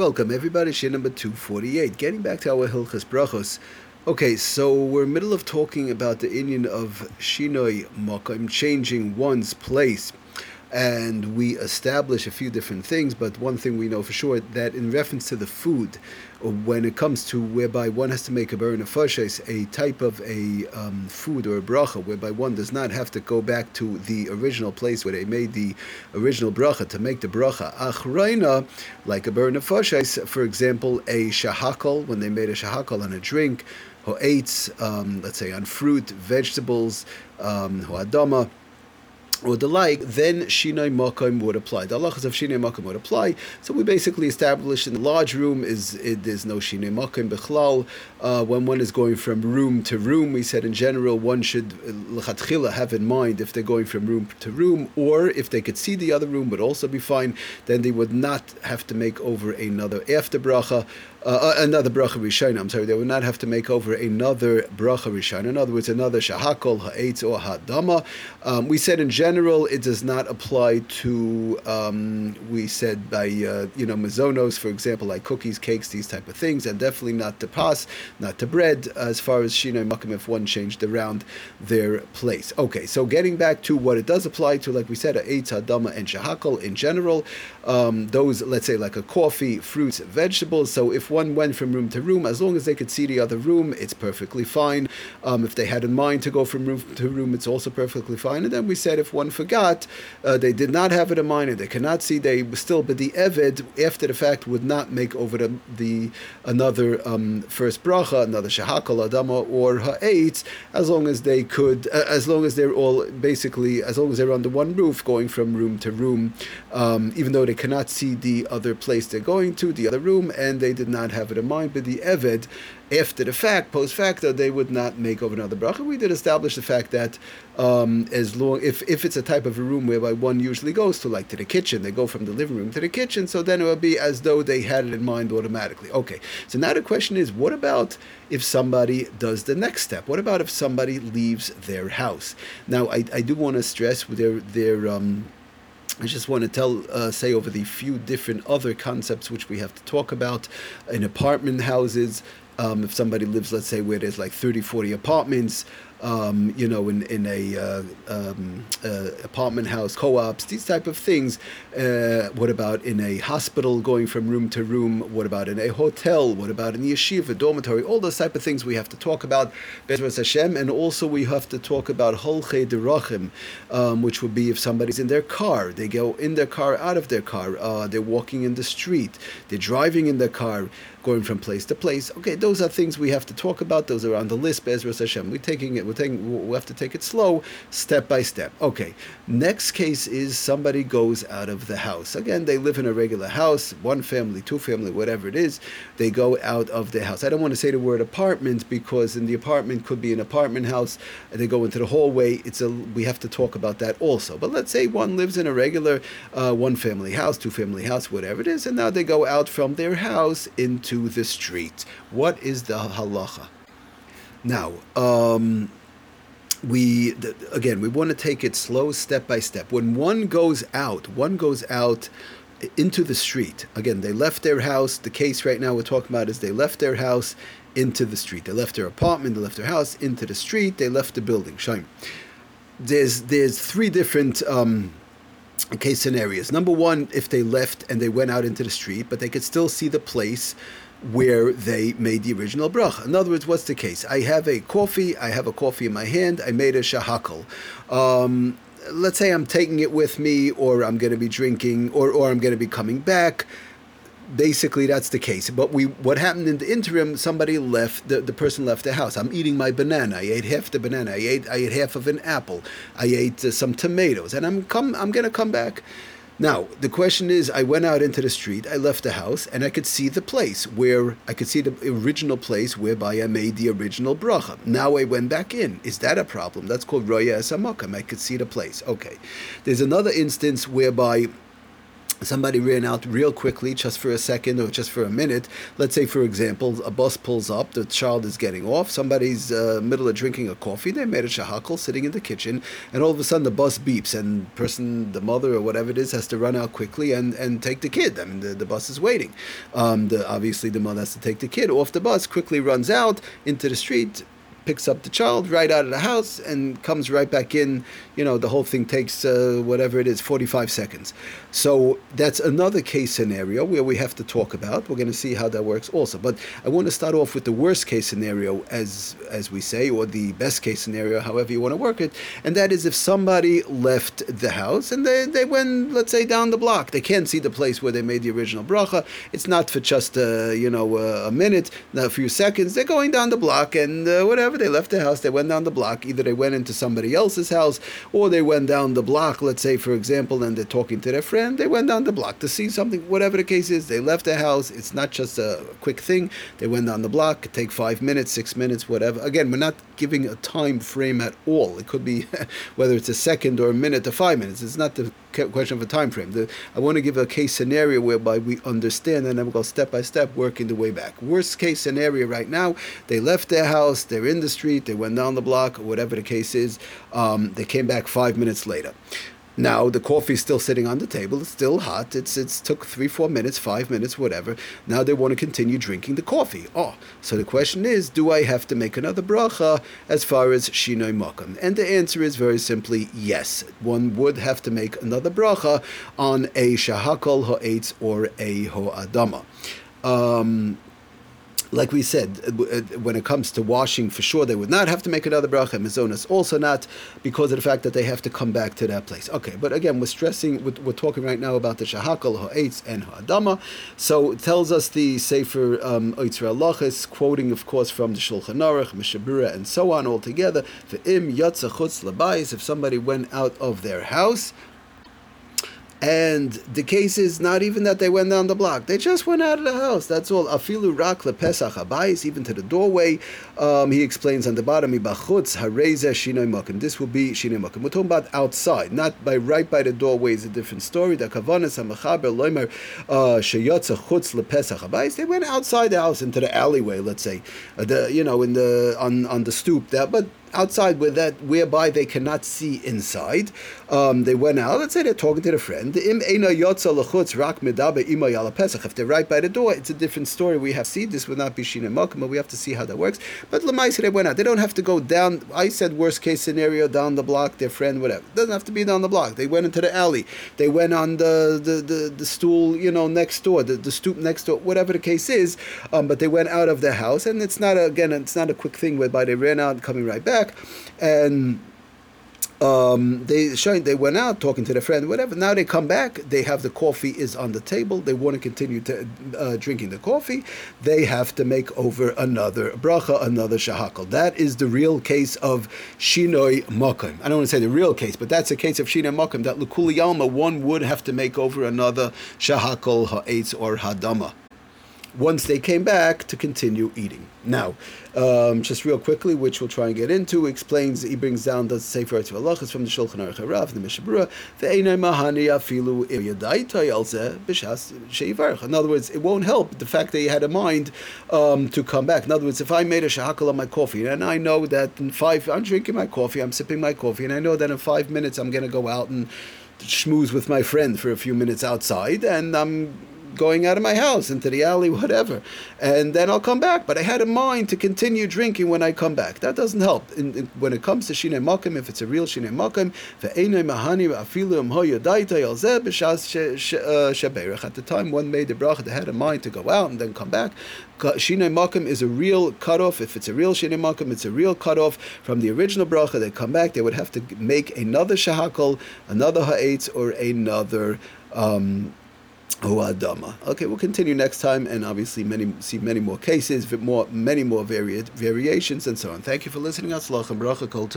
Welcome everybody, Shiur number 248. Getting back to our Hilchas Brachos. Okay, so we're middle of talking about the Indian of Shinoi Mokim, changing one's place and we establish a few different things, but one thing we know for sure that in reference to the food, when it comes to whereby one has to make a burn of a type of a um, food or a bracha, whereby one does not have to go back to the original place where they made the original bracha to make the bracha Achreina, like a burn of for example, a shahakal, when they made a shahakal on a drink, ate, um, let's say on fruit, vegetables, um, adama or the like, then Shinoi Makom would apply. The halachas of Shinoi Makom would apply. So we basically established in the large room is it, there's no Shinoi Makom Bechlal. Uh, when one is going from room to room, we said in general one should lechatchila have in mind if they're going from room to room, or if they could see the other room would also be fine. Then they would not have to make over another after bracha. Uh, uh, another bracha rishon. I'm sorry, they would not have to make over another bracha rishon. In other words, another shahakol, ha'etz, or ha'dama. Um, we said in general it does not apply to. Um, we said by uh, you know mazonos, for example, like cookies, cakes, these type of things, and definitely not to pas, not to bread. As far as shinoi makim, if one changed around their place. Okay, so getting back to what it does apply to, like we said, ha'etz, ha'dama, and shahakol in general. Um, those, let's say, like a coffee, fruits, vegetables. So if one went from room to room, as long as they could see the other room, it's perfectly fine. Um, if they had in mind to go from room to room, it's also perfectly fine. And then we said if one forgot, uh, they did not have it in mind and they cannot see, they still, b'dieved, after the fact, would not make over the, the another um, first bracha, another shahakal, adama, or ha'etz, as long as they could, uh, as long as they're all basically, as long as they're under one roof, going from room to room, um, even though they cannot see the other place they're going to, the other room, and they did not not have it in mind, b'dieved, after the fact, post facto, they would not make over another bracha. We did establish the fact that um, as long if, if it's a type of a room whereby one usually goes to like to the kitchen, they go from the living room to the kitchen, so then it would be as though they had it in mind automatically. Okay, so now the question is, what about if somebody does the next step? What about if somebody leaves their house? Now, I, I do want to stress their their um, I just want to tell, uh, say over the few different other concepts which we have to talk about in apartment houses. Um, if somebody lives, let's say, where there's like 30, 40 apartments, um, you know, in in a uh, um, uh, apartment house, co-ops, these type of things. Uh, what about in a hospital, going from room to room? What about in a hotel? What about in the yeshiva, dormitory? All those type of things we have to talk about. Bezras Hashem, and also we have to talk about holche derachim, um, which would be if somebody's in their car, they go in their car, out of their car, uh, they're walking in the street, they're driving in their car going from place to place. Okay, those are things we have to talk about. Those are on the list. Bezras Hashem, we're taking it. We're taking. We have to take it slow, step by step. Okay. Next case is somebody goes out of the house. Again, they live in a regular house, one family, two family, whatever it is. They go out of the house. I don't want to say the word apartment because in the apartment could be an apartment house. They go into the hallway. It's a. We have to talk about that also. But let's say one lives in a regular uh, one family house, two family house, whatever it is, and now they go out from their house into the street. What is the halacha? Now, um, we again we want to take it slow, step by step. When one goes out, one goes out into the street. Again, they left their house. The case right now we're talking about is they left their house into the street. They left their apartment, they left their house into the street. They left the building. Shine. There's there's three different. Um, case scenarios. Number one, if they left and they went out into the street, but they could still see the place where they made the original bracha. In other words, what's the case? I have a coffee, I have a coffee in my hand, I made a shahakal. Um, let's say I'm taking it with me, or I'm going to be drinking, or, or I'm going to be coming back. Basically, that's the case. But we, what happened in the interim? Somebody left. The, the person left the house. I'm eating my banana. I ate half the banana. I ate I ate half of an apple. I ate uh, some tomatoes, and I'm come. I'm going to come back. Now, the question is I went out into the street, I left the house, and I could see the place where I could see the original place whereby I made the original bracha. Now I went back in. Is that a problem? That's called Roya Esamakam. I could see the place. Okay. There's another instance whereby somebody ran out real quickly just for a second or just for a minute. Let's say for example a bus pulls up the child is getting off somebody's uh, middle of drinking a coffee they made a shahakal sitting in the kitchen and all of a sudden the bus beeps and person the mother or whatever it is has to run out quickly and, and take the kid. I mean the, the bus is waiting. Um, the, obviously the mother has to take the kid off the bus quickly runs out into the street picks up the child right out of the house and comes right back in. You know, the whole thing takes uh, whatever it is, 45 seconds. So that's another case scenario where we have to talk about. We're going to see how that works also. But I want to start off with the worst case scenario, as as we say, or the best case scenario, however you want to work it. And that is if somebody left the house and they, they went, let's say, down the block. They can't see the place where they made the original bracha. It's not for just, uh, you know, uh, a minute, a few seconds. They're going down the block and uh, whatever. They left the house, they went down the block. Either they went into somebody else's house or they went down the block, let's say, for example, and they're talking to their friend. They went down the block to see something, whatever the case is. They left the house. It's not just a quick thing. They went down the block. It take five minutes, six minutes, whatever. Again, we're not giving a time frame at all. It could be whether it's a second or a minute or five minutes. It's not the question of a time frame. The, I want to give a case scenario whereby we understand and then we go step by step, working the way back. Worst case scenario right now, they left their house, they're in the street, they went down the block, whatever the case is. Um, they came back five minutes later. Now the coffee is still sitting on the table. It's still hot. It's it's took three, four minutes, five minutes, whatever. Now they want to continue drinking the coffee. Oh, so the question is, do I have to make another bracha as far as shinoi makam? And the answer is very simply yes. One would have to make another bracha on a shahakol ha'etz or a ho'adama. Um, like we said, uh, uh, when it comes to washing, for sure they would not have to make another bracha. Mizonas also not because of the fact that they have to come back to that place. Okay, but again, we're stressing, we're, we're talking right now about the shahakal, ha'etz, and ha'adama. So it tells us the Sefer um, Oitzra quoting, of course, from the Shulchan Aruch, Mishnah Berurah, and so on all together. if somebody went out of their house, and the case is not even that they went down the block; they just went out of the house. That's all. Afilu rak lepesach habayis, even to the doorway. Um, he explains on the bottom, ibachutz hareza shinoi makim. This will be shinoi makim. We're talking about outside, not by right by the doorway. Is a different story. The kavanas hamachaber loimer uh, sheyotza chutz lepesach habayis. They went outside the house into the alleyway. Let's say, uh, the you know in the on on the stoop. That but outside with that whereby they cannot see inside. Um, they went out. Let's say they're talking to their friend. If they're right by the door, it's a different story. We have seen this would not be shina but we have to see how that works. But lemaisa they went out. They don't have to go down. I said worst case scenario down the block. Their friend, whatever. It doesn't have to be down the block. They went into the alley. They went on the the, the, the stool, you know, next door, the, the stoop next door, whatever the case is. Um, but they went out of the house, and it's not a, again, it's not a quick thing whereby they ran out coming right back back, and um, they showing they went out talking to their friend, whatever. Now they come back. They have the coffee is on the table. They want to continue to uh, drinking the coffee. They have to make over another bracha, another shahakal. That is the real case of shinoi makim. I don't want to say the real case, but that's a case of shinoi makim. That lukuliyalma one would have to make over another shahakal, ha'etz, or hadama once they came back to continue eating. Now, um, just real quickly, which we'll try and get into, explains he brings down the Sefer Eretz Halachas from the Shulchan Aruch Harav, the Mishnah Berurah, the Mahani Afilu In other words, it won't help the fact that he had a mind um, to come back. In other words, if I made a shahakal on my coffee, and I know that in five, I'm drinking my coffee, I'm sipping my coffee, and I know that in five minutes I'm going to go out and schmooze with my friend for a few minutes outside, and I'm going out of my house into the alley, whatever, and then I'll come back. But I had a mind to continue drinking when I come back. That doesn't help. In, in, when it comes to shine makim, if it's a real shine makim, uh, At the time one made the bracha, they had a mind to go out and then come back. Shine makim is a real cutoff. If it's a real shine makim, it's a real cutoff from the original bracha. They come back, they would have to make another shahakal, another ha'etz, or another. Um, Okay, we'll continue next time, and obviously many see many more cases, more many more varied variations, and so on. Thank you for listening. Atzlach bracha kol.